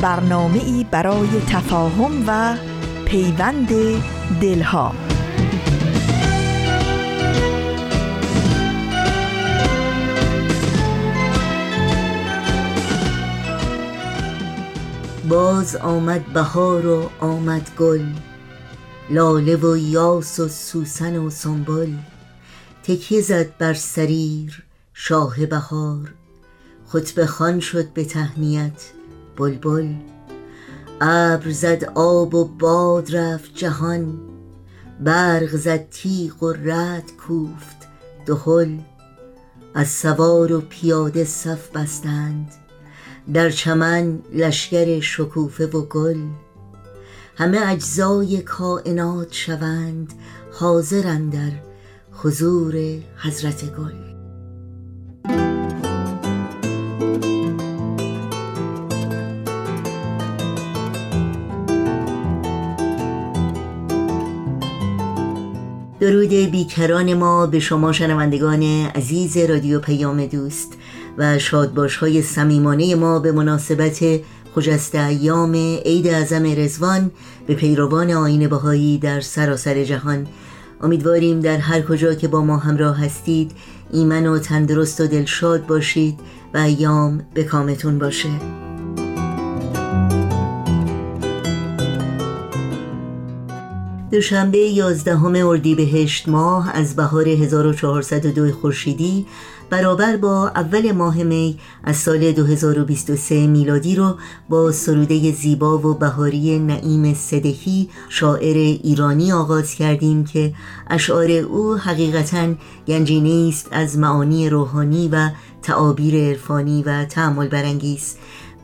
برنامه ای برای تفاهم و پیوند دلها. باز آمد بهار و آمد گل لاله و یاس و سوسن و سنبل. تکیه زد بر سریر شاه بهار. خطبه خان شد به تهنیت. بلبل ابر زد آب و باد رفت جهان برق زد تیغ و رد کوفت دهل از سوار و پیاده صف بستند در چمن لشکر شکوفه و گل. همه اجزای کائنات شوند حاضرند در حضور حضرت گل. درود بیکران ما به شما شنوندگان عزیز رادیو پیام دوست و شادباش های سمیمانه ما به مناسبت خجست ایام عید اعظم رزوان به پیروان آین بهایی در سراسر جهان. امیدواریم در هر کجا که با ما همراه هستید ایمن و تندرست و دلشاد باشید و ایام به کامتون باشه. دوشنبه 11 اردیبهشت ماه از بهار 1402 خورشیدی برابر با اول ماه می از سال 2023 میلادی رو با سروده زیبا و بهاری نعیم صدهی شاعر ایرانی آغاز کردیم که اشعار او حقیقتا گنجینه است از معانی روحانی و تعابیر عرفانی و تعمل برانگیز.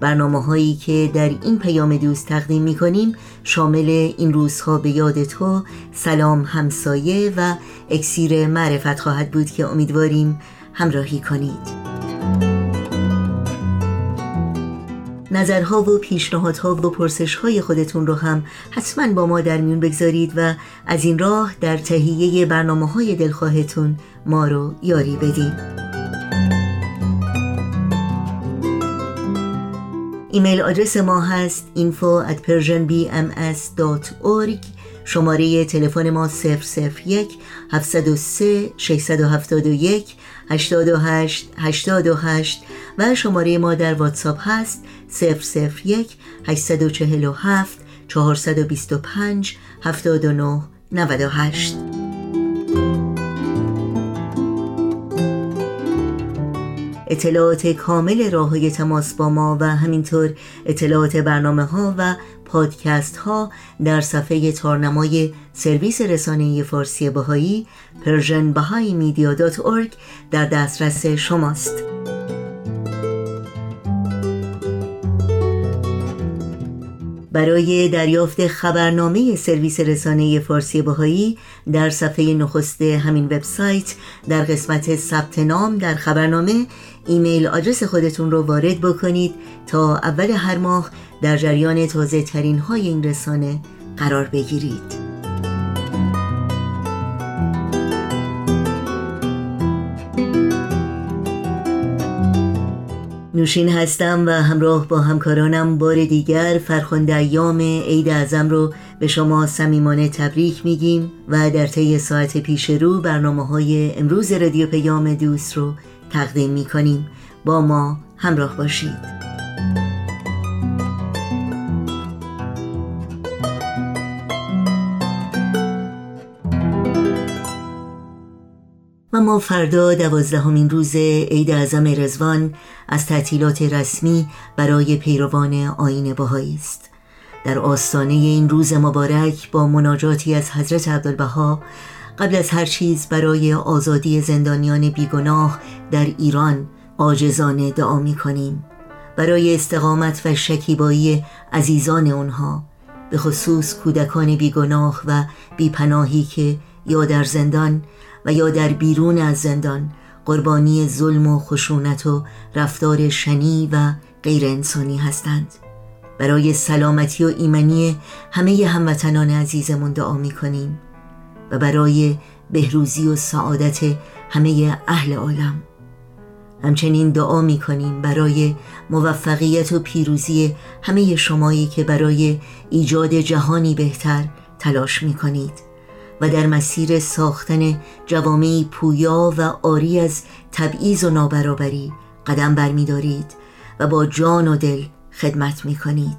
برنامه هایی که در این پیام دوست تقدیم می کنیم شامل این روزها به یاد تو سلام همسایه و اکسیر معرفت خواهد بود که امیدواریم همراهی کنید. نظرها و پیشنهادها و پرسشهای خودتون رو هم حتما با ما در میون بگذارید و از این راه در تهیه برنامه های دلخواهتون ما رو یاری بدید ایمیل آدرس ما هست info at persianbms.org شماره تلفن ما 001 703 671 828 828 و شماره ما در واتساپ هست 001 847 425 79 98 اطلاعات کامل راه های تماس با ما و همینطور اطلاعات برنامه ها و پادکست ها در صفحه تارنمای سرویس رسانه فارسی بهایی Persian Bahá'í در دسترس شماست. برای دریافت خبرنامه سرویس رسانه فارسی بهایی در صفحه نخست همین وبسایت در قسمت ثبت نام در خبرنامه ایمیل آدرس خودتون رو وارد بکنید تا اول هر ماه در جریان تازه ترین های این رسانه قرار بگیرید. نوشین هستم و همراه با همکارانم بار دیگر فرخنده ایام عید اعظم رو به شما صمیمانه تبریک میگیم و در طی ساعت پیش رو برنامه های امروز رادیو پیام دوست رو تقدیم می‌کنیم. با ما همراه باشید. و ما فردا دوازدهمین روز عید اعظم رزوان از تعطیلات رسمی برای پیروان آین بهایی است. در آستانه این روز مبارک با مناجاتی از حضرت عبدالبها قبل از هر چیز برای آزادی زندانیان بیگناه در ایران آجزانه دعا می کنیم برای استقامت و شکیبایی عزیزان اونها به خصوص کودکان بیگناه و بیپناهی که یا در زندان و یا در بیرون از زندان قربانی ظلم و خشونت و رفتار شنی و غیر انسانی هستند. برای سلامتی و ایمنی همه هموطنان عزیزمون دعا می کنیم و برای بهروزی و سعادت همه اهل عالم. همچنین دعا می کنیم برای موفقیت و پیروزی همه شمایی که برای ایجاد جهانی بهتر تلاش می کنید و در مسیر ساختن جوامعی پویا و آری از تبعیض و نابرابری قدم برمیدارید و با جان و دل خدمت می کنید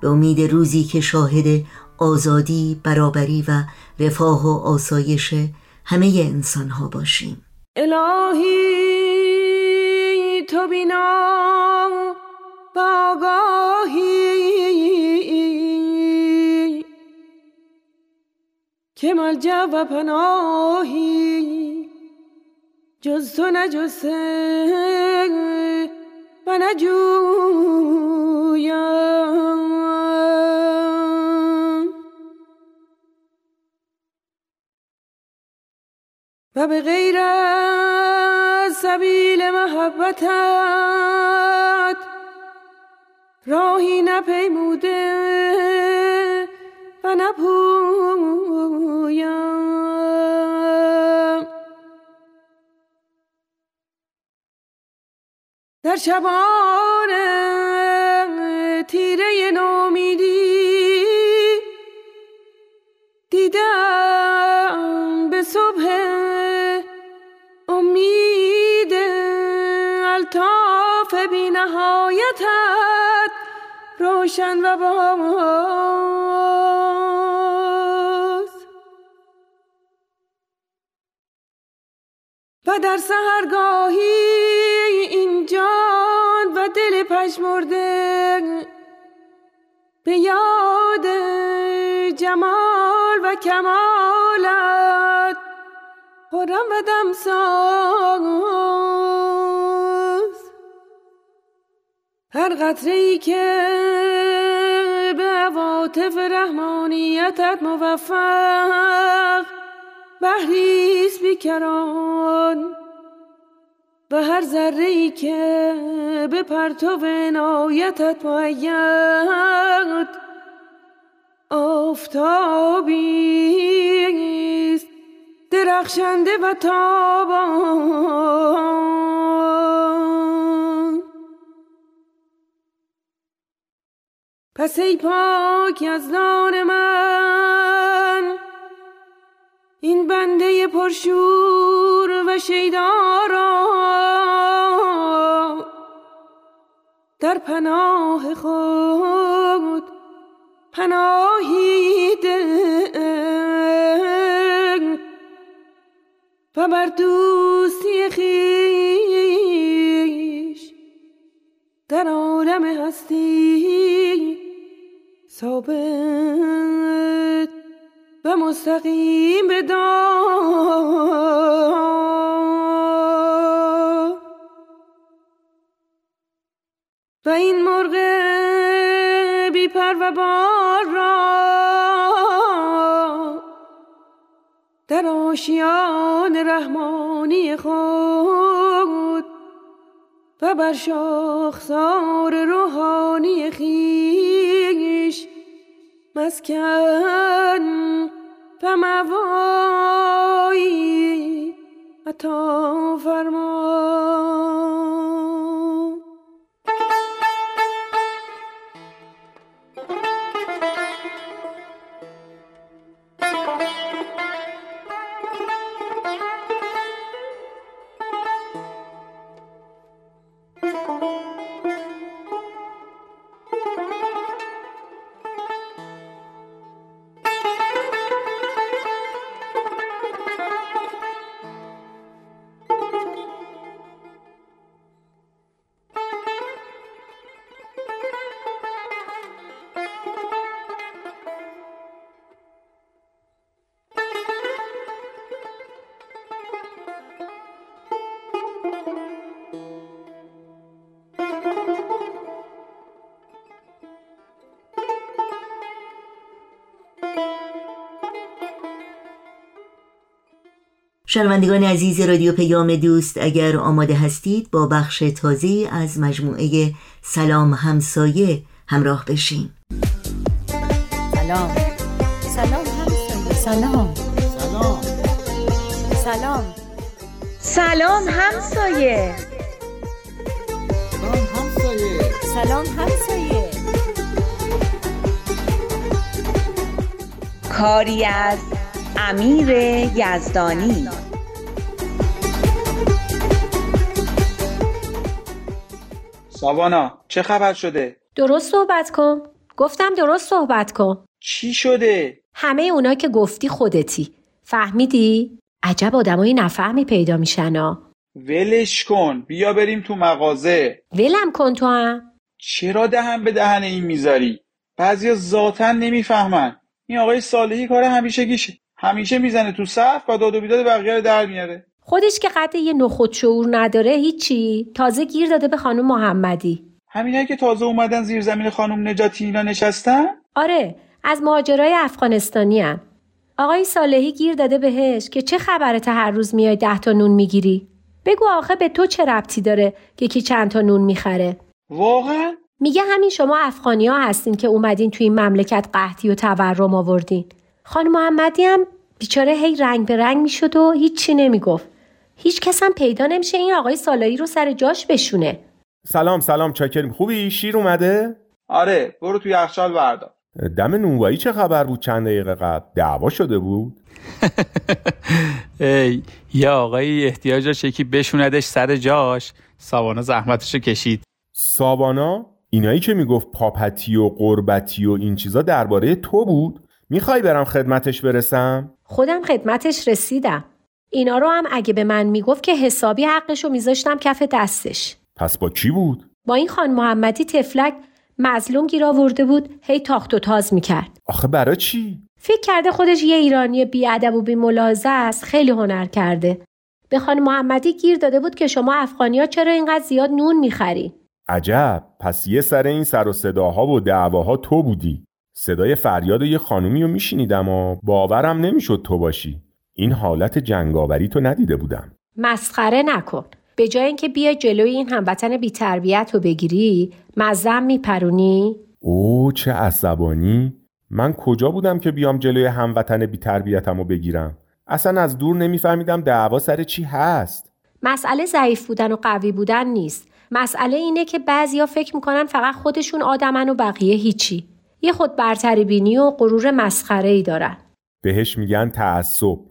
به امید روزی که شاهد آزادی، برابری و رفاه و آسایش همه انسان ها باشیم. الهی تو بینا باگاهی که ملجا و پناهی. جز تو نجسه و نجویم به غیر سبیل محبتت راهی نپیموده و نپویم. در شبان تیره نومیدی دیدم به صبح بی نهایتت روشن و باز و در سهرگاهی این جان و دل پشمرده به یاد جمال و کمالت خورم و دمساز هر قطره ای که به عواطف رحمانیتت موفق بحریست بیکران. و هر ذره ای که به پرتو عنایتت باید آفتابی درخشنده و تابان. پس ای پاک از من. این بنده پرشور و شیدارا. در پناه خود پناهی و بر دوستی خیش در عالم هستی. ثابت و مستقیم بدار و این مرغ بی پر و بار را در آشیان رحمانی خود و بر شاخسار روحانی خیش مسکن و عطا فرمان شنوندگان عزیز رادیو پیام دوست اگر آماده هستید با بخش تازه از مجموعه سلام همسایه همراه بشین. سلام. سلام همسایه. سلام. سلام. سلام سلام همسایه. سلام همسایه. کاری از امیر یزدانی. ساوانا چه خبر شده؟ درست صحبت کن. گفتم درست صحبت کن. چی شده؟ همه اونا که گفتی خودتی. فهمیدی؟ عجب آدمایی نفهمی پیدا میشن ها ولش کن. بیا بریم تو مغازه. ولم کن تو هم. چرا دهن به دهن این می‌ذاری؟ بعضیا ذاتا نمی‌فهمن. این آقای صالحی کار همیشه گیشه همیشه می‌زنه تو صف و داد و بیداد بقیه رو در میاره. خودش که قد یه نخود شعور نداره هیچی. تازه گیر داده به خانم محمدی. همینایی که تازه اومدن زیر زمین خانم نجاتی اینا نشستن؟ آره از مهاجرای افغانستانی هن. آقای صالحی گیر داده بهش که چه خبره تا هر روز میای ده تا نون می‌گیری؟ بگو آخه به تو چه ربطی داره که کی چند تا نون می‌خره؟ واقعا؟ میگه همین شما افغانی ها هستین که اومدین توی این مملکت قحطی و تورم آوردین. خانم محمدی هم بیچاره هی رنگ به رنگ می‌شد و هیچی نمی‌گفت. هیچ کس هم پیدا نمیشه این آقای سالایی رو سر جاش بشونه. سلام سلام چاکریم. خوبی؟ شیر اومده؟ آره برو تو یخچال بردار دم نونوایی چه خبر بود چند دقیقه قبل؟ دعوا شده بود؟ ای یه آقایی احتیاج داشت یکی بشوندش سر جاش. ساوانا زحمتشو کشید. ساوانا؟ اینایی که می‌گفت پاپتی و قربتی و این چیزا درباره تو بود؟ می‌خوای برم خدمتش برسم؟ خودم خدمتش رسیدم. اینا رو هم اگه به من می‌گفت که حسابی حقش رو میذاشتم کف دستش. پس با کی بود؟ با این خان محمدی تفلک مظلوم گیر آورده بود هی تاخت و تاز می‌کرد. آخه برا چی؟ فکر کرده خودش یه ایرانی بیادب و بیملاحظه است خیلی هنر کرده. به خان محمدی گیر داده بود که شما افغانی ها چرا اینقدر زیاد نون می‌خری؟ عجب پس یه سر این سر و صداها و دعواها تو بودی. صدای فریاد یه خانومی رو میشنیدم و باورم نمی‌شد تو باشی. این حالت جنگاوری تو ندیده بودم. مسخره نکن. به جای اینکه بیای جلوی این هموطن بیتربیت رو بگیری مزم میپرونی؟ او چه عصبانی. من کجا بودم که بیام جلوی هموطن بیتربیتم رو بگیرم؟ اصلا از دور نمیفهمیدم دعوا سر چی هست. مسئله ضعیف بودن و قوی بودن نیست. مسئله اینه که بعضیا فکر می‌کنن فقط خودشون آدمن و بقیه هیچی. یه خود برتری بینی و غرور مسخره ای دارن. بهش میگن تعصب.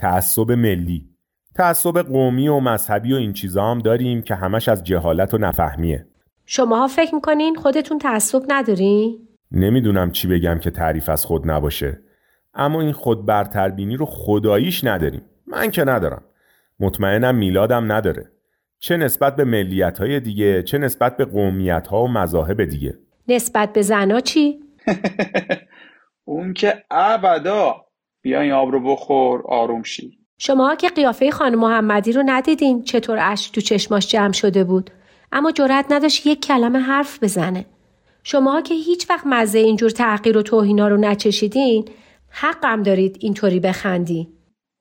تعصب ملی. تعصب قومی و مذهبی و این چیزا هم داریم که همش از جهالت و نفهمیه. شماها فکر می‌کنین خودتون تعصب ندارین؟ نمی‌دونم چی بگم که تعریف از خود نباشه. اما این خود برتربینی رو خداییش نداریم. من که ندارم. مطمئنم میلادم نداره. چه نسبت به ملیت های دیگه چه نسبت به قومیت ها و مذاهب دیگه. نسبت به زنا چی؟ اون که ابدا بیا این آب رو بخور آروم شی. شما که قیافه خانم محمدی رو ندیدین چطور اشک تو چشماش جمع شده بود. اما جرأت نداشت یک کلمه حرف بزنه. شما که هیچ وقت مزه اینجور تحقیر و توهینا رو نچشیدین حقم دارید اینطوری بخندی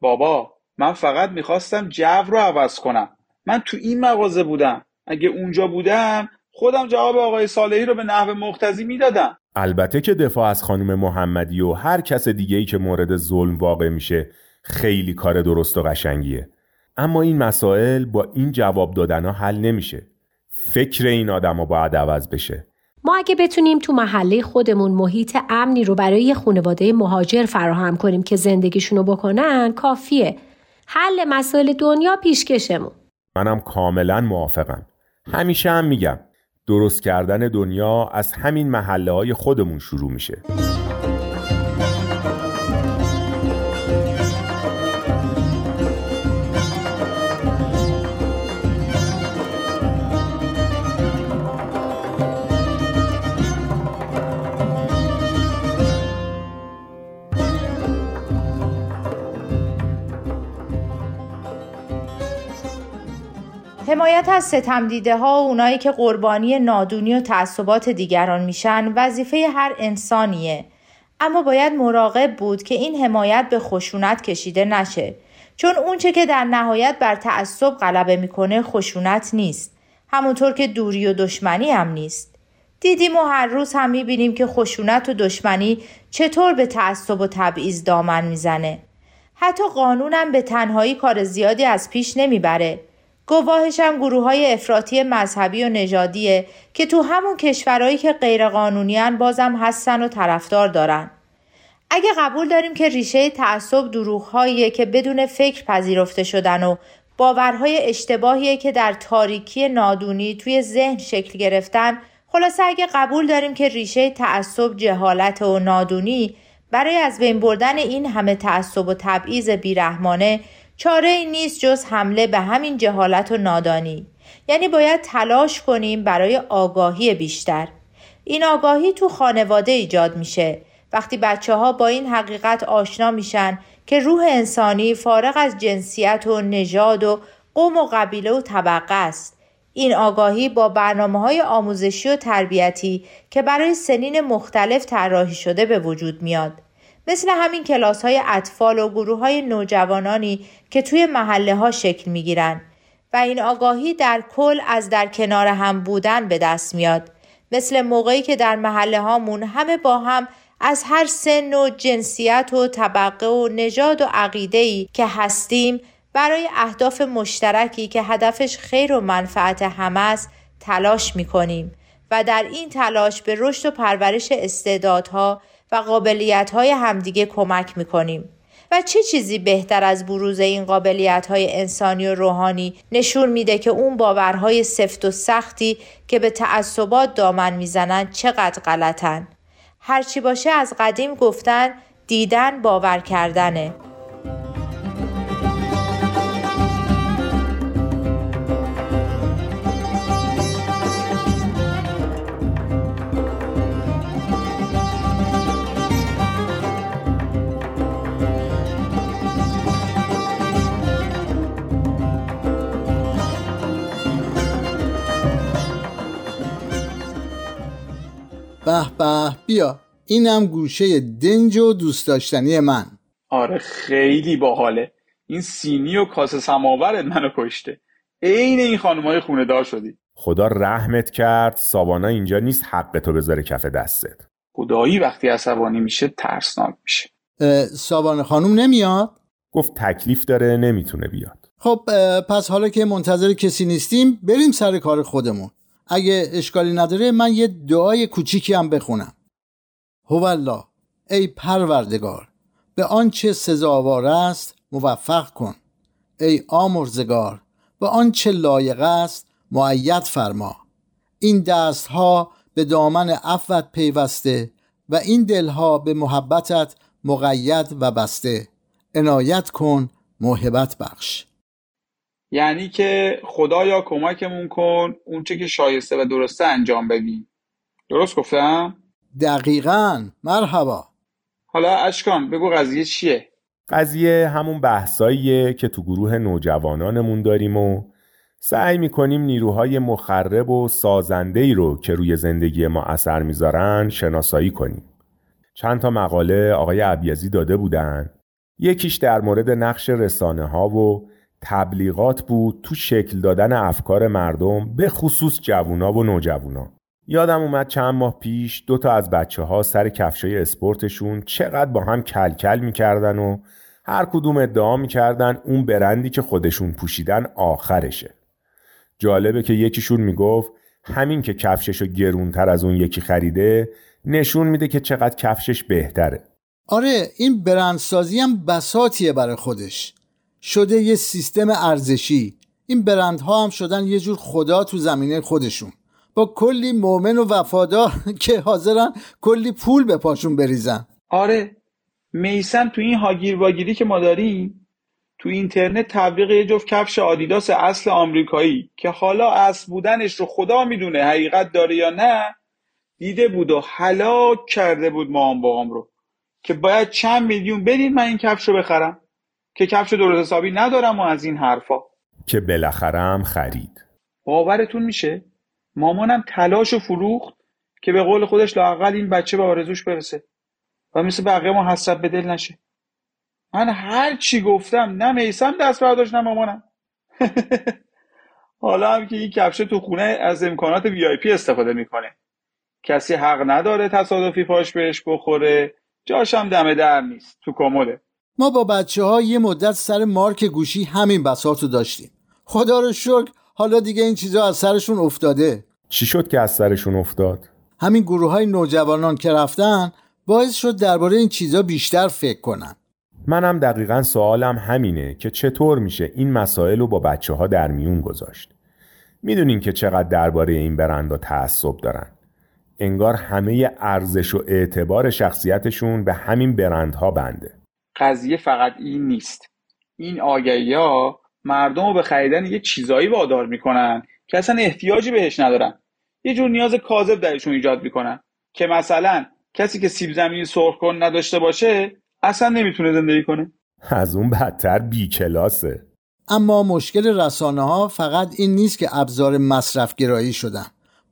بابا من فقط می‌خواستم جو رو عوض کنم. من تو این مغازه بودم. اگه اونجا بودم خودم جواب آقای صالحی رو به نحو مقتضی می‌دادم. البته که دفاع از خانم محمدی و هر کس دیگه ای که مورد ظلم واقع میشه خیلی کار درست و قشنگیه. اما این مسائل با این جواب دادن ها حل نمیشه. فکر این آدم باید عوض بشه. ما اگه بتونیم تو محله خودمون محیط امنی رو برای خانواده مهاجر فراهم کنیم که زندگیشونو بکنن کافیه. حل مسائل دنیا پیشکشمون. منم کاملا موافقم. همیشه هم میگم درست کردن دنیا از همین محله های خودمون شروع میشه. حمایت از ستم دیده ها و اونایی که قربانی نادونی و تعصبات دیگران میشن وظیفه هر انسانیه. اما باید مراقب بود که این حمایت به خشونت کشیده نشه. چون اونچه که در نهایت بر تعصب غلبه می‌کنه خشونت نیست. همونطور که دوری و دشمنی هم نیست. دیدیم و هر روز هم می‌بینیم که خشونت و دشمنی چطور به تعصب و تبعیض دامن می‌زنه. حتی قانونم به تنهایی کار زیادی از پیش نمی‌بره. گواهش هم گروه های افراطی مذهبی و نژادیه که تو همون کشورهایی که غیرقانونیان بازم هستن و طرفدار دارن. اگه قبول داریم که ریشه تعصب دروغهاییه که بدون فکر پذیرفته شدن و باورهای اشتباهیه که در تاریکی نادونی توی ذهن شکل گرفتن خلاصه اگه قبول داریم که ریشه تعصب جهالت و نادونی برای از بین بردن این همه تعصب و تبعیض بیرحمانه چاره ای نیست جز حمله به همین جهالت و نادانی. یعنی باید تلاش کنیم برای آگاهی بیشتر. این آگاهی تو خانواده ایجاد میشه. وقتی بچه ها با این حقیقت آشنا میشن که روح انسانی فارغ از جنسیت و نژاد و قوم و قبیله و طبقه است. این آگاهی با برنامه های آموزشی و تربیتی که برای سنین مختلف طراحی شده به وجود میاد. مثل همین کلاس های اطفال و گروه های نوجوانانی که توی محله ها شکل می گیرن و این آگاهی در کل از در کنار هم بودن به دست میاد. مثل موقعی که در محله هامون همه با هم از هر سن و جنسیت و طبقه و نژاد و عقیده که هستیم برای اهداف مشترکی که هدفش خیر و منفعت همه است تلاش می کنیم و در این تلاش به رشد و پرورش استعدادها و قابلیت های همدیگه کمک می‌کنیم. و چه چیزی بهتر از بروز این قابلیت های انسانی و روحانی نشون میده که اون باورهای سفت و سختی که به تعصبات دامن می‌زنن چقدر غلطن؟ هرچی باشه از قدیم گفتن دیدن باور کردنه. به به بیا. اینم گوشه دنج و دوست داشتنی من. آره خیلی باحاله. این سینی و کاسه سماورت منو کشته. عین این خانمای خونه دار شدی. خدا رحمت کرد سابانا اینجا نیست حق تو بذاره کف دستت. خدایی وقتی عصبانی میشه ترسناک میشه. سابانه خانوم نمیاد؟ گفت تکلیف داره نمی‌تونه بیاد. خب پس حالا که منتظر کسی نیستیم بریم سر کار خودمون. اگه اشکالی نداره من یه دعای کوچیکی هم بخونم. هوالله ای پروردگار به آنچه سزاوار است موفق کن. ای آمرزگار به آنچه لایق است معید فرما. این دستها به دامن عفوت پیوسته و این دلها به محبتت مقید و بسته. عنایت کن موهبت بخش. یعنی که خدایا کمکمون کن اونچه که شایسته و درسته انجام بدیم درست گفتم؟ دقیقا مرحبا حالا اشکان بگو قضیه چیه؟ قضیه همون بحثاییه که تو گروه نوجوانانمون داریم و سعی می‌کنیم نیروهای مخرب و سازنده ای رو که روی زندگی ما اثر می‌ذارن شناسایی کنیم. چند تا مقاله آقای عبیزی داده بودن. یکیش در مورد نقش رسانه ها و تبلیغات بود تو شکل دادن افکار مردم به خصوص جوونا و نوجوونا. یادم اومد چند ماه پیش دو تا از بچه ها سر کفشای اسپورتشون چقدر با هم کلکل می‌کردن و هر کدوم ادعا می‌کردن اون برندی که خودشون پوشیدن آخرشه. جالبه که یکیشون می‌گفت همین که کفششو گرونتر از اون یکی خریده نشون میده که چقدر کفشش بهتره. آره این برندسازی هم بساتیه برای خودش. شده یه سیستم ارزشی. این برندها هم شدن یه جور خدا تو زمینه خودشون. با کلی مؤمن و وفادار که حاضرن کلی پول به پاشون بریزن آره میسم تو این هاگیر واگیری که ما داریم تو اینترنت تبلیغ یه جفت کفش آدیداس اصل آمریکایی که حالا اصل بودنش رو خدا می‌دونه حقیقت داره یا نه دیده بود و هلاک کرده بود ما بابام رو که باید چند میلیون بدید من این کفش رو بخرم که کفش درست حسابی ندارم و از این حرفا. که بالاخره هم خرید. باورتون میشه؟ مامانم تلاش و فروخت که به قول خودش لاقل این بچه به آرزوش برسه. و مثل بقیه ما حسرت به دل نشه. من هر چی گفتم نه میسم دست برداشت نه مامانم. حالا هم که این کفشه تو خونه از امکانات وی آی پی استفاده می‌کنه. کسی حق نداره تصادفی پاش بهش بخوره. جاشم دم در نیست. تو کموده ما با بچه ها یه مدت سر مارک گوشی همین بساطو داشتیم. خدا رو شکر حالا دیگه این چیزا از سرشون افتاده. چی شد که از سرشون افتاد؟ همین گروه های نوجوانان که رفتن باعث شد درباره این چیزا بیشتر فکر کنن. منم دقیقا سوالم همینه که چطور میشه این مسائل رو با بچه ها در میون گذاشت؟ می‌دونین که چقدر درباره این برندها تعصب دارن. انگار همه ارزش و اعتبار شخصیتشون به همین برندها بنده. قضیه فقط این نیست. این آگهی ها مردم رو به خریدن یه چیزایی وادار می‌کنن که اصلا احتیاجی بهش ندارن. یه جور نیاز کاذب درشون ایجاد می‌کنن که مثلا کسی که سیب زمینی سرخ کن نداشته باشه اصلا نمی‌تونه زندگی کنه. از اون بدتر بی کلاسه. اما مشکل رسانه ها فقط این نیست که ابزار مصرف گرایی شدن.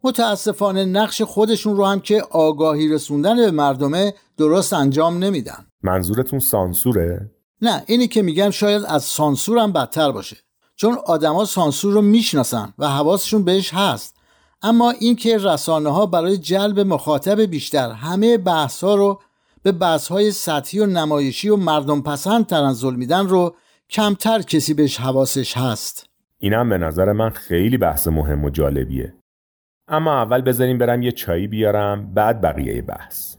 متاسفانه نقش خودشون رو هم که آگاهی رسوندن به مردمه درست انجام نمیدن. منظورتون سانسوره؟ نه اینی که میگم شاید از سانسور هم بدتر باشه. چون آدما سانسور رو می‌شناسن و حواسشون بهش هست. اما اینکه رسانه ها برای جلب مخاطب بیشتر همه بحث ها رو به بحث های سطحی و نمایشی و مردم پسند تنزل میدن رو کمتر کسی بهش حواسش هست. اینم به نظر من خیلی بحث مهم و جالبیه. اما اول بذاریم برم یه چایی بیارم بعد بقیه بحث.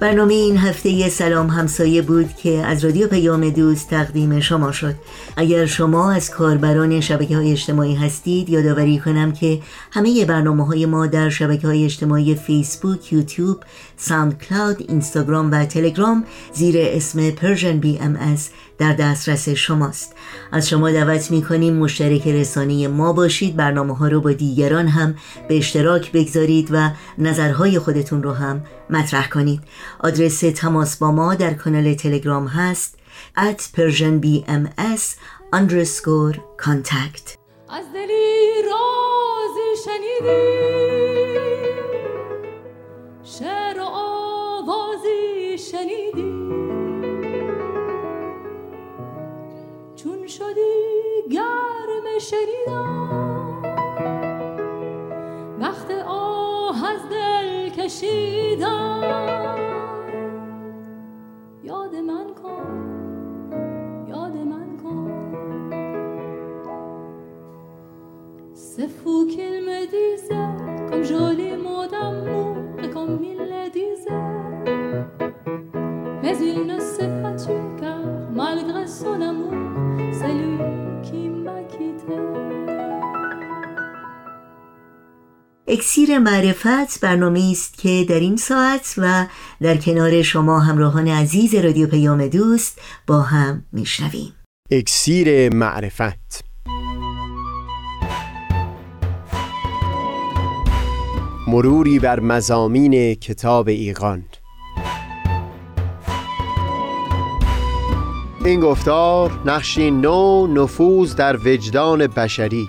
برنامه این هفته سلام همسایه بود که از رادیو پیام دوست تقدیم شما شد. اگر شما از کاربران شبکه های اجتماعی هستید یادآوری کنم که همه برنامه های ما در شبکه های اجتماعی فیسبوک، یوتیوب، ساوند کلاود، اینستاگرام و تلگرام زیر اسم ام از در دسترس شماست. از شما دعوت می کنیم مشترک رسانه ما باشید برنامه ها رو با دیگران هم به اشتراک بگذارید و نظرهای خودتون رو هم مطرح کنید. آدرس تماس با ما در کانال تلگرام هست at persianbms underscore contact. از دلی رازی شنیدم وقت آه از دل کشیدم یاد من کن یاد من کن C'est fou qu'il me disait, comme joli mot d'amour et comme il le disait. Mais il ne s'est pas car malgré son amour, اکسیر معرفت برنامه است که در این ساعت و در کنار شما همراهان عزیز رادیو پیام دوست با هم میشنویم. اکسیر معرفت. مروری بر مزامین کتاب ایقان این گفتار نقشی نو نفوذ در وجدان بشری.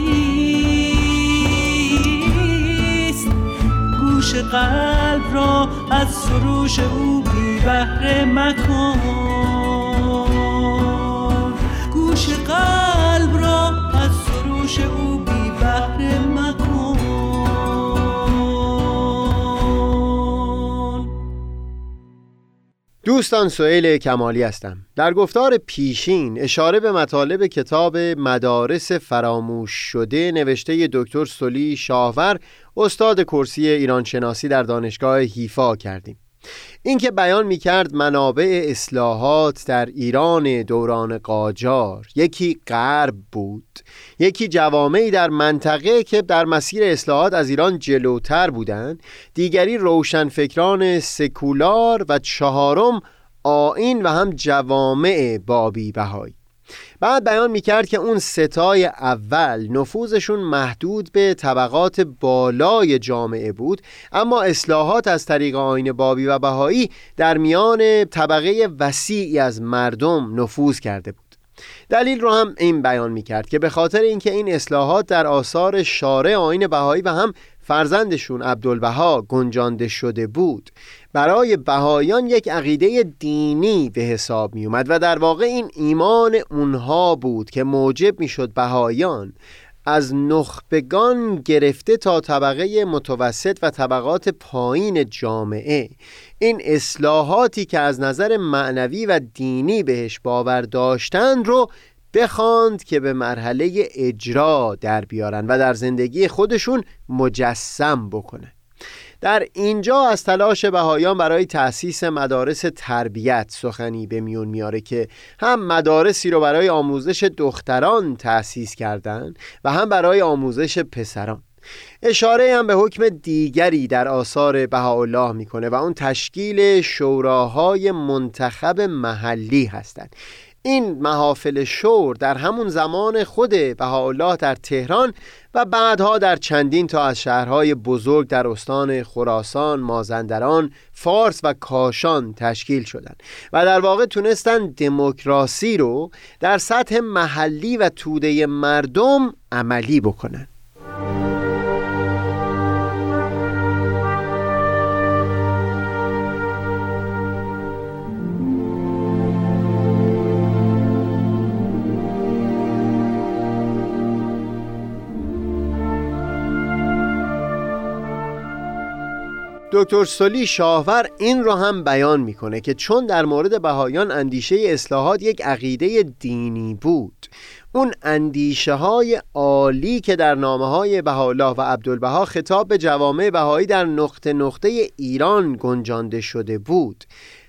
گوش قلب را از سروش او بی بهره مکن. گوش قلب را از سروش او دوستان سئیل کمالی هستم. در گفتار پیشین اشاره به مطالب کتاب مدارس فراموش شده نوشته دکتر سلی شاهور استاد کرسی ایرانشناسی در دانشگاه هیفا کردیم. اینکه بیان می‌کرد منابع اصلاحات در ایران دوران قاجار. یکی غرب بود یکی جوامعی در منطقه که در مسیر اصلاحات از ایران جلوتر بودند. دیگری روشنفکران سکولار و چهارم آین و هم جوامع بابی بهایی بعد بیان می‌کرد که اون ستای اول نفوذشون محدود به طبقات بالای جامعه بود اما اصلاحات از طریق آین بابی و بهایی در میان طبقه وسیعی از مردم نفوذ کرده بود. دلیل رو هم این بیان می‌کرد که به خاطر اینکه این اصلاحات در آثار شارع آین بهایی و هم فرزندشون عبدالبها گنجانده شده بود. برای بهایان یک عقیده دینی به حساب می اومد و در واقع این ایمان اونها بود که موجب می شد بهایان از نخبگان گرفته تا طبقه متوسط و طبقات پایین جامعه. این اصلاحاتی که از نظر معنوی و دینی بهش باور داشتند رو بخواند که به مرحله اجرا در بیارن و در زندگی خودشون مجسم بکنه. در اینجا از تلاش بهایان برای تأسیس مدارس تربیت سخنی به میون میاره که هم مدارسی رو برای آموزش دختران تأسیس کردند و هم برای آموزش پسران. اشاره هم به حکم دیگری در آثار بهاءالله می‌کنه و اون تشکیل شوراهای منتخب محلی هستند این محافل شور در همون زمان خود بهاءالله در تهران و بعدها در چندین تا از شهرهای بزرگ در استان خراسان، مازندران، فارس و کاشان تشکیل شدند و در واقع تونستن دموکراسی رو در سطح محلی و توده مردم عملی بکنن. دکتر سلی شاهور این رو هم بیان می‌کنه که چون در مورد بهایان اندیشه اصلاحات یک عقیده دینی بود اون اندیشه های عالی که در نامه های بهاءالله و عبدالبها خطاب به جوامع بهایی در نقطه نقطه ایران گنجانده شده بود.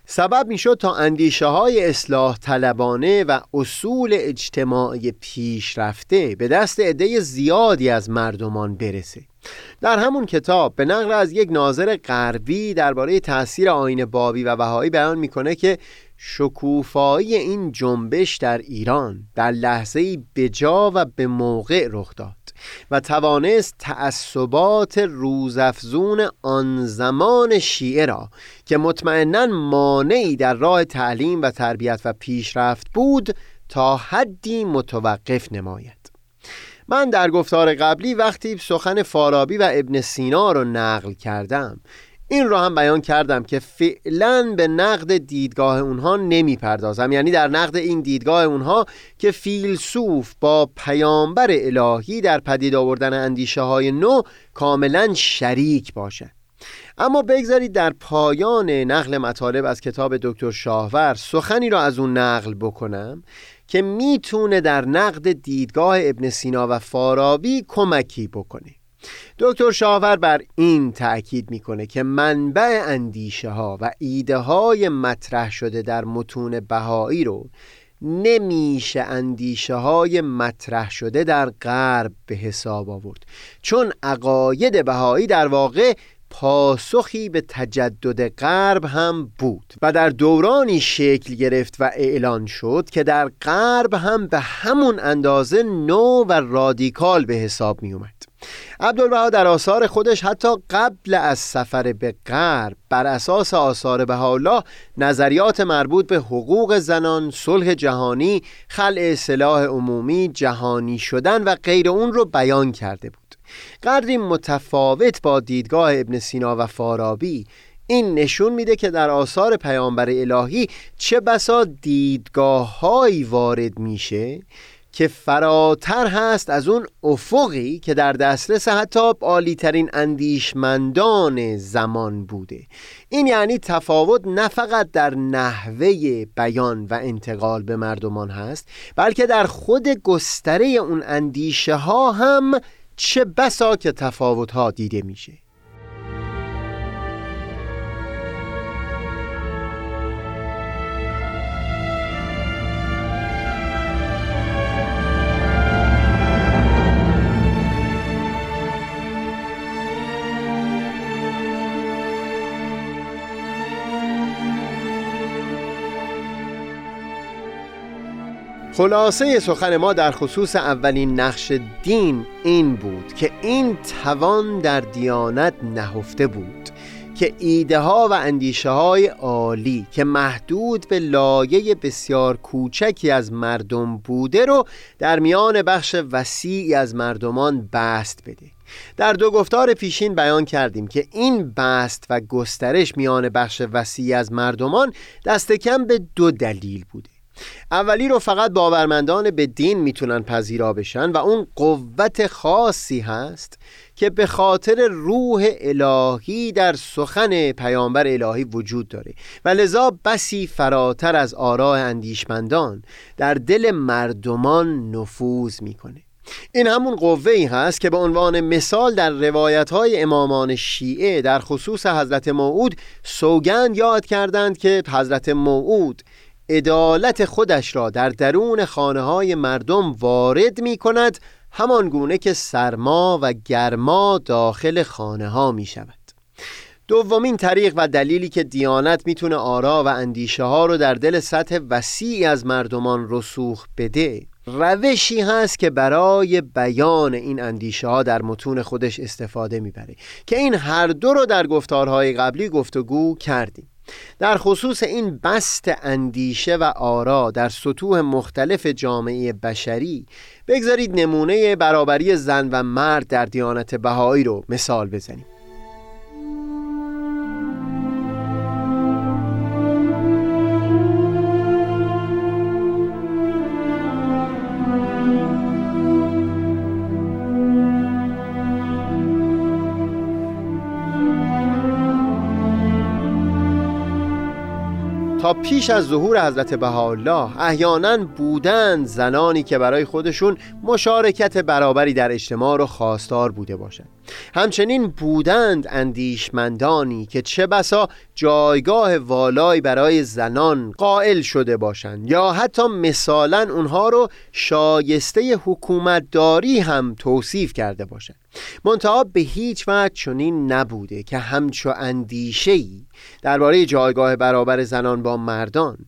سبب می‌شد تا اندیشه های اصلاح طلبانه و اصول اجتماعی پیشرفته به دست عده زیادی از مردمان برسه. در همون کتاب به نقل از یک ناظر غربی درباره تاثیر آین بابی و بهایی بیان می‌کنه که شکوفایی این جنبش در ایران در لحظه بجا و به موقع رخ داد و توانست تعصبات روزافزون آن زمان شیعه را که مطمئنا مانعی در راه تعلیم و تربیت و پیشرفت بود تا حدی متوقف نماید. من در گفتار قبلی وقتی سخن فارابی و ابن سینا رو نقل کردم این رو هم بیان کردم که فعلا به نقد دیدگاه اونها نمی پردازم یعنی در نقد این دیدگاه اونها که فیلسوف با پیامبر الهی در پدید آوردن اندیشه های نو کاملا شریک باشه. اما بگذارید در پایان نقل مطالب از کتاب دکتر شاهور سخنی را از اون نقل بکنم که می‌تونه در نقد دیدگاه ابن سینا و فارابی کمکی بکنه. دکتر شاور بر این تأکید می‌کنه که منبع اندیشه ها و ایده های مطرح شده در متون بهایی رو نمیشه اندیشه های مطرح شده در غرب به حساب آورد. چون عقاید بهایی در واقع پاسخی به تجدد غرب هم بود و در دورانی شکل گرفت و اعلان شد که در غرب هم به همون اندازه نو و رادیکال به حساب می اومد عبدالبها در آثار خودش حتی قبل از سفر به غرب بر اساس آثار بهاءالله نظریات مربوط به حقوق زنان، صلح جهانی، خلع سلاح عمومی، جهانی شدن و غیر اون رو بیان کرده بود. قدری متفاوت با دیدگاه ابن سینا و فارابی. این نشون میده که در آثار پیامبر الهی چه بسا دیدگاه هایی وارد میشه که فراتر هست از اون افقی که در دسترس حتی عالیترین اندیشمندان زمان بوده. این یعنی تفاوت نه فقط در نحوه بیان و انتقال به مردمان هست بلکه در خود گستره اون اندیشه ها هم چه بسا که تفاوت ها دیده میشه. خلاصه سخن ما در خصوص اولین نقش دین این بود که این توان در دیانت نهفته بود که ایده ها و اندیشه های عالی که محدود به لایه بسیار کوچکی از مردم بوده رو در میان بخش وسیعی از مردمان بست بده. در دو گفتار پیشین بیان کردیم که این بست و گسترش میان بخش وسیعی از مردمان دست کم به دو دلیل بوده. اولی رو فقط باورمندان به دین می‌تونن پذیرا بشن و اون قوت خاصی هست که به خاطر روح الهی در سخن پیامبر الهی وجود داره. و لذا بسی فراتر از آراء اندیشمندان در دل مردمان نفوذ می‌کنه. این همون قوه ای هست که به عنوان مثال در روایت های امامان شیعه در خصوص حضرت موعود سوگند یاد کردند که حضرت موعود عدالت خودش را در درون خانه های مردم وارد می کند همان گونه که سرما و گرما داخل خانه ها می شود دومین طریق و دلیلی که دیانت می‌تونه آرا و اندیشه ها رو در دل سطح وسیعی از مردمان رسوخ بده روشی هست که برای بیان این اندیشه ها در متون خودش استفاده می‌بره که این هر دو رو در گفتارهای قبلی گفتگو کردیم. در خصوص این بست اندیشه و آرا در سطوح مختلف جامعه بشری بگذارید نمونه برابری زن و مرد در دیانت بهایی رو مثال بزنیم. پیش از ظهور حضرت بهاءالله احیانا بودند زنانی که برای خودشون مشارکت برابری در اجتماع رو خواستار بوده باشند. همچنین بودند اندیشمندانی که چه بسا جایگاه والایی برای زنان قائل شده باشند یا حتی مثالا اونها رو شایسته حکومتداری هم توصیف کرده باشند. منتها به هیچ وقت چنین نبوده که همچو اندیشه‌ای درباره جایگاه برابر زنان با مردان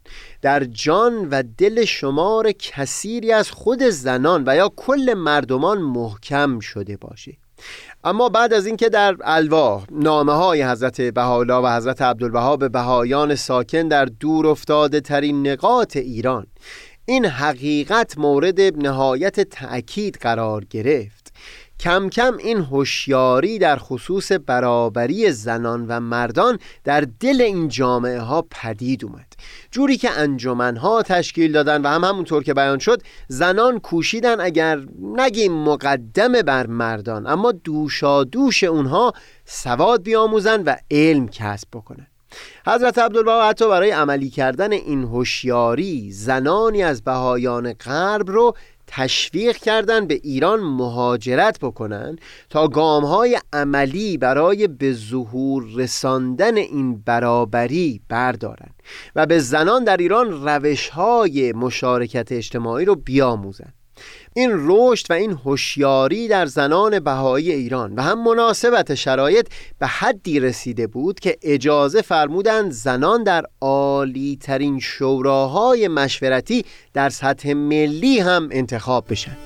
در جان و دل شمار کثیری از خود زنان و یا کل مردمان محکم شده باشه. اما بعد از اینکه در الواح نامه های حضرت بهاءالله و حضرت عبدالبها به بهایان ساکن در دور افتاده ترین نقاط ایران این حقیقت مورد نهایت تأکید قرار گرفت. کم کم این هوشیاری در خصوص برابری زنان و مردان در دل این جامعه ها پدید اومد. جوری که انجمنها تشکیل دادن و هم همونطور که بیان شد زنان کوشیدن اگر نگیم مقدمه بر مردان اما دوشا دوش اونها سواد بیاموزن و علم کسب بکنن. حضرت عبدالبها حتی برای عملی کردن این هوشیاری زنانی از بهایان غرب رو تشویق کردن به ایران مهاجرت بکنن تا گامهای عملی برای به ظهور رساندن این برابری بردارن و به زنان در ایران روشهای مشارکت اجتماعی رو بیاموزن. این رشد و این هوشیاری در زنان بهایی ایران. و هم مناسبت شرایط به حدی رسیده بود که اجازه فرمودند زنان در عالی ترین شوراهای مشورتی در سطح ملی هم انتخاب بشن.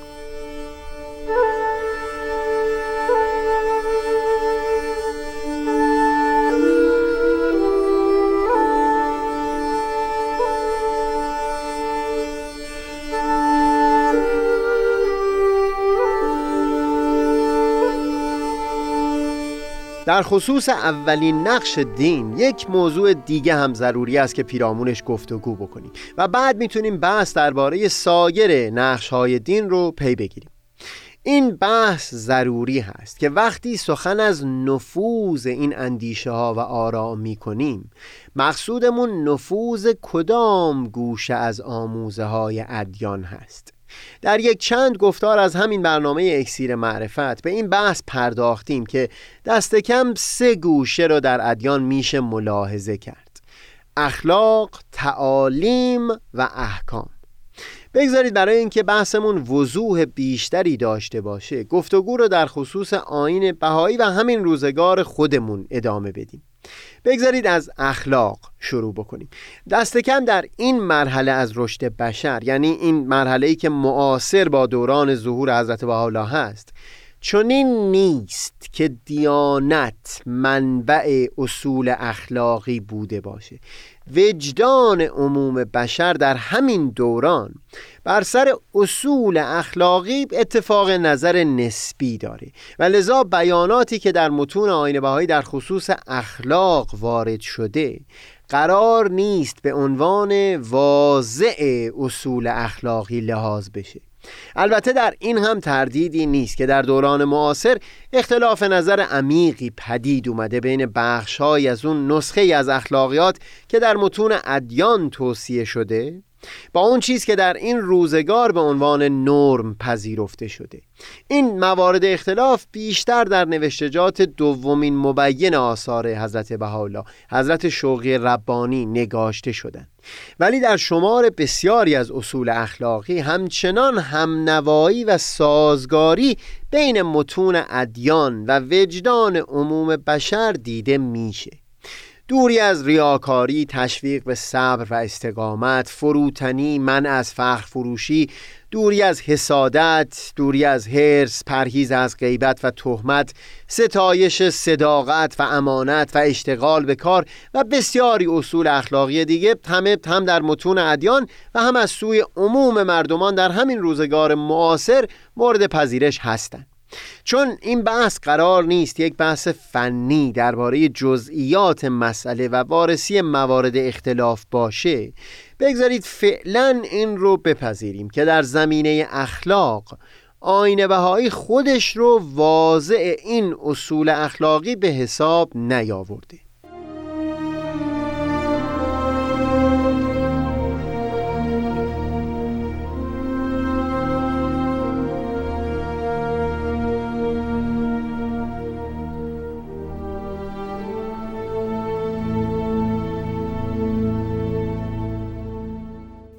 در خصوص اولین نقش دین یک موضوع دیگه هم ضروری است که پیرامونش گفتگو بکنیم و بعد می‌تونیم بحث درباره سایر نقش های دین رو پی بگیریم. این بحث ضروری هست که وقتی سخن از نفوذ این اندیشه ها و آرا می کنیم مقصودمون نفوذ کدام گوشه از آموزه های ادیان هست؟ در یک چند گفتار از همین برنامه اکسیر معرفت به این بحث پرداختیم که دست کم سه گوشه رو در ادیان میشه ملاحظه کرد. اخلاق، تعالیم و احکام. بگذارید برای اینکه بحثمون وضوح بیشتری داشته باشه گفتگو رو در خصوص آین بهایی و همین روزگار خودمون ادامه بدیم. بگذارید از اخلاق شروع بکنیم. دست کم در این مرحله از رشد بشر یعنی این مرحله ای که معاصر با دوران ظهور حضرت بهاءالله هست چنین نیست که دیانت منبع اصول اخلاقی بوده باشه. وجدان عموم بشر در همین دوران بر سر اصول اخلاقی اتفاق نظر نسبی داره و لذا بیاناتی که در متون آین بهایی در خصوص اخلاق وارد شده قرار نیست به عنوان واضع اصول اخلاقی لحاظ بشه. البته در این هم تردیدی نیست که در دوران معاصر اختلاف نظر عمیقی پدید اومده بین بخشهایی از اون نسخه از اخلاقیات که در متون ادیان توصیه شده. با اون چیز که در این روزگار به عنوان نرم پذیرفته شده. این موارد اختلاف بیشتر در نوشتجات دومین مبین آثار حضرت بهاءالله حضرت شوقی ربانی نگاشته شدند. ولی در شمار بسیاری از اصول اخلاقی همچنان همنوایی و سازگاری بین متون ادیان و وجدان عموم بشر دیده میشه. دوری از ریاکاری، تشویق به صبر و استقامت، فروتنی، من از فخر فروشی، دوری از حسادت، دوری از حرس، پرهیز از غیبت و تهمت، ستایش صداقت و امانت و اشتغال به کار و بسیاری اصول اخلاقی دیگه همه هم در متون ادیان و هم از سوی عموم مردمان در همین روزگار معاصر مورد پذیرش هستند. چون این بحث قرار نیست یک بحث فنی درباره جزئیات مسئله و وارسی موارد اختلاف باشه بگذارید فعلا این رو بپذیریم که در زمینه اخلاق آین بهایی خودش رو واضع این اصول اخلاقی به حساب نیاورده.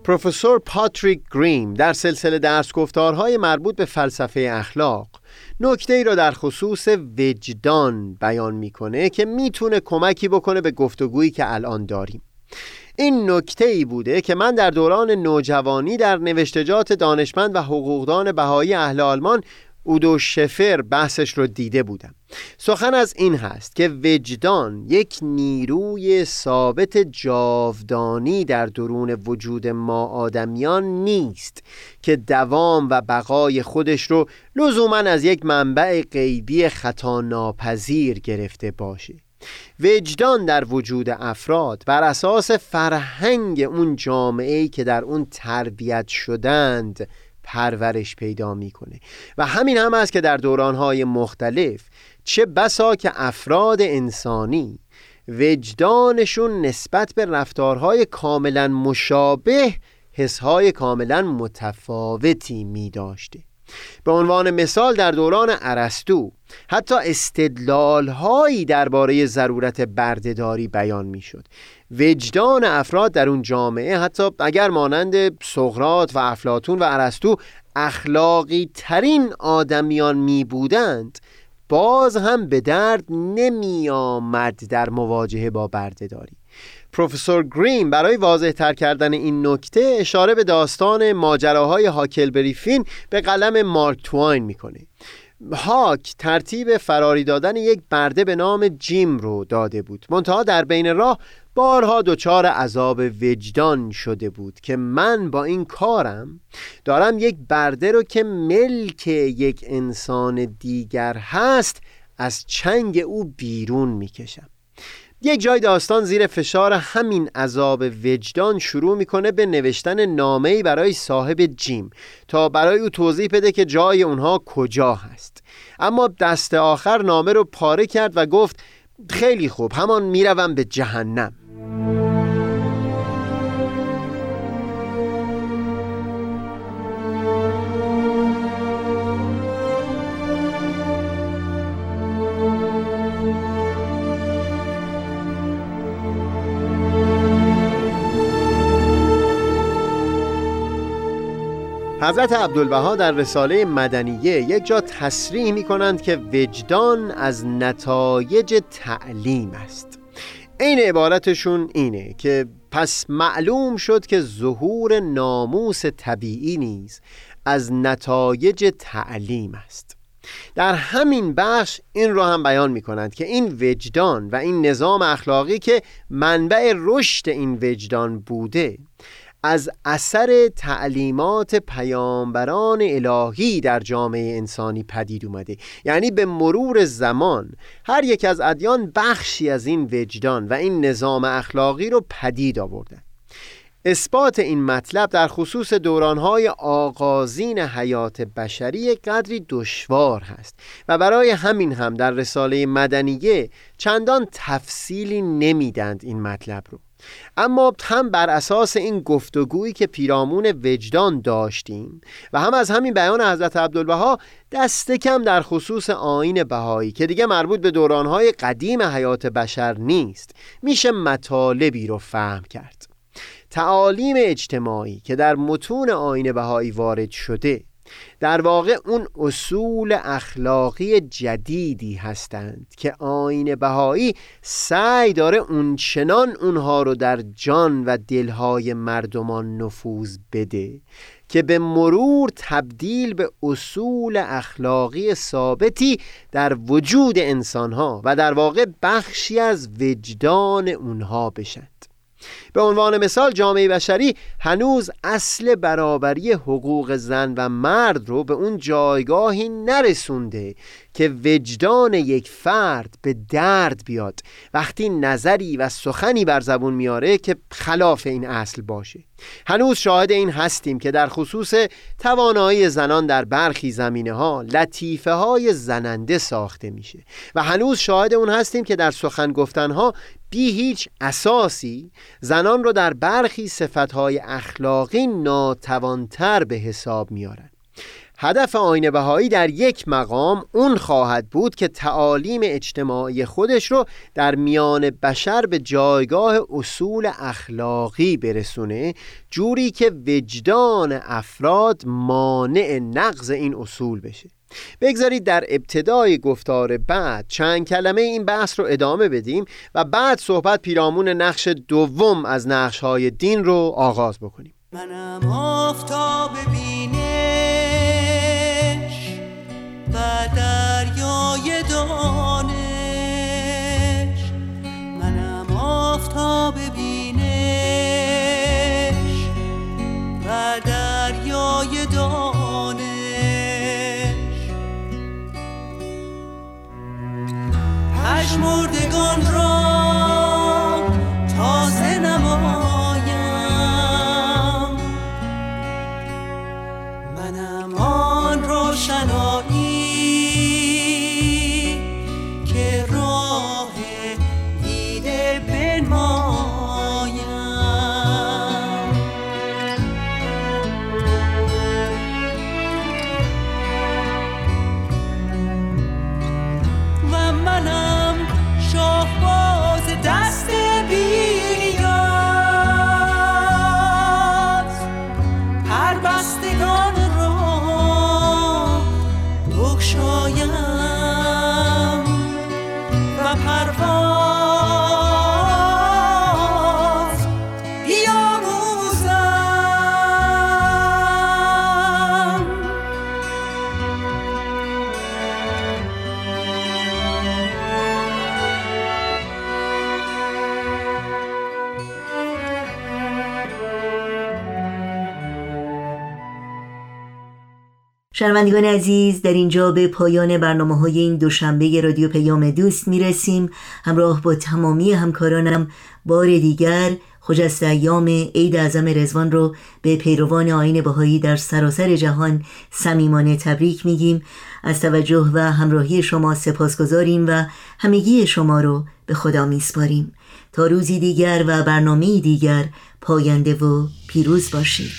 پروفسور پاتریک گریم در سلسله درس گفتارهای مربوط به فلسفه اخلاق نکته ای را در خصوص وجدان بیان می‌کنه که می‌تونه کمکی بکنه به گفتگویی که الان داریم. این نکته ای بوده که من در دوران نوجوانی در نوشتجات دانشمند و حقوقدان بهایی اهل آلمان اودو شفر بحثش رو دیده بودم. سخن از این هست که وجدان یک نیروی ثابت جاودانی در درون وجود ما آدمیان نیست که دوام و بقای خودش رو لزوما از یک منبع غیبی خطا ناپذیر گرفته باشه. وجدان در وجود افراد بر اساس فرهنگ اون جامعه‌ای که در اون تربیت شدند پرورش پیدا می‌کنه. و همین هم است که در دورانهای مختلف چه بسا که افراد انسانی وجدانشون نسبت به رفتارهای کاملا مشابه حسهای کاملا متفاوتی می داشته به عنوان مثال در دوران ارسطو حتی استدلال هایی درباره ضرورت بردهداری بیان می‌شد. وجدان افراد در اون جامعه حتی اگر مانند سقراط و افلاتون و ارسطو اخلاقی ترین آدمیان می بودند باز هم به درد نمی آمد در مواجهه با بردهداری. پروفسور گرین برای واضح تر کردن این نکته اشاره به داستان ماجراهای هاکل فین به قلم مارک توین می‌کنه. هاک ترتیب فراری دادن یک برده به نام جیم رو داده بود. منتها در بین راه بارها دچار عذاب وجدان شده بود که من با این کارم دارم یک برده رو که ملک یک انسان دیگر هست از چنگ او بیرون می‌کشم. یک جای داستان زیر فشار همین عذاب وجدان شروع می‌کنه به نوشتن نامه‌ای برای صاحب جیم تا برای او توضیح بده که جای اونها کجا هست. اما دست آخر نامه رو پاره کرد و گفت خیلی خوب همان می‌روم به جهنم. حضرت عبدالبها در رساله مدنیه یک جا تصریح می کنند که وجدان از نتایج تعلیم است. عین عبارتشون اینه که پس معلوم شد که ظهور ناموس طبیعی نیز از نتایج تعلیم است. در همین بخش این رو هم بیان می کنند که این وجدان و این نظام اخلاقی که منبع رشد این وجدان بوده از اثر تعلیمات پیامبران الهی در جامعه انسانی پدید اومده. یعنی به مرور زمان هر یک از ادیان بخشی از این وجدان و این نظام اخلاقی رو پدید آورده اثبات این مطلب در خصوص دورانهای آغازین حیات بشری قدری دشوار هست و برای همین هم در رساله مدنیه چندان تفصیلی نمیدند این مطلب رو. اما هم بر اساس این گفتگویی که پیرامون وجدان داشتیم و هم از همین بیان حضرت عبدالبها دست کم در خصوص آین بهایی که دیگه مربوط به دورانهای قدیم حیات بشر نیست میشه مطالبی رو فهم کرد. تعالیم اجتماعی که در متون آین بهایی وارد شده در واقع اون اصول اخلاقی جدیدی هستند که آین بهایی سعی داره اونچنان اونها رو در جان و دلهای مردمان نفوذ بده که به مرور تبدیل به اصول اخلاقی ثابتی در وجود انسانها و در واقع بخشی از وجدان اونها بشند به عنوان مثال جامعه بشری هنوز اصل برابری حقوق زن و مرد رو به اون جایگاهی نرسونده که وجدان یک فرد به درد بیاد. وقتی نظری و سخنی بر زبون میاره که خلاف این اصل باشه. هنوز شاهد این هستیم که در خصوص توانایی زنان در برخی زمینه ها لطیفه های زننده ساخته میشه. و هنوز شاهد اون هستیم که در سخن گفتن ها بی هیچ اساسی زنان رو در برخی صفتهای اخلاقی ناتوانتر به حساب میارن هدف آین بهایی در یک مقام اون خواهد بود که تعالیم اجتماعی خودش رو در میان بشر به جایگاه اصول اخلاقی برسونه جوری که وجدان افراد مانع نقض این اصول بشه. بگذارید در ابتدای گفتار بعد چند کلمه این بحث رو ادامه بدیم و بعد صحبت پیرامون نقش دوم از نقش های دین رو آغاز بکنیم. منم آفتاب بینش و دریای دانش. منم آفتاب بینش و دریای پشمردگان را شنوندگان عزیز در اینجا به پایان برنامه های این دوشنبه رادیو پیام دوست می‌رسیم. همراه با تمامی همکارانم بار دیگر خجست ایام عید اعظم رزوان رو به پیروان آین بهایی در سراسر جهان صمیمانه تبریک میگیم. از توجه و همراهی شما سپاسگزاریم و همگی شما رو به خدا میسپاریم. تا روزی دیگر و برنامه دیگر پاینده و پیروز باشید.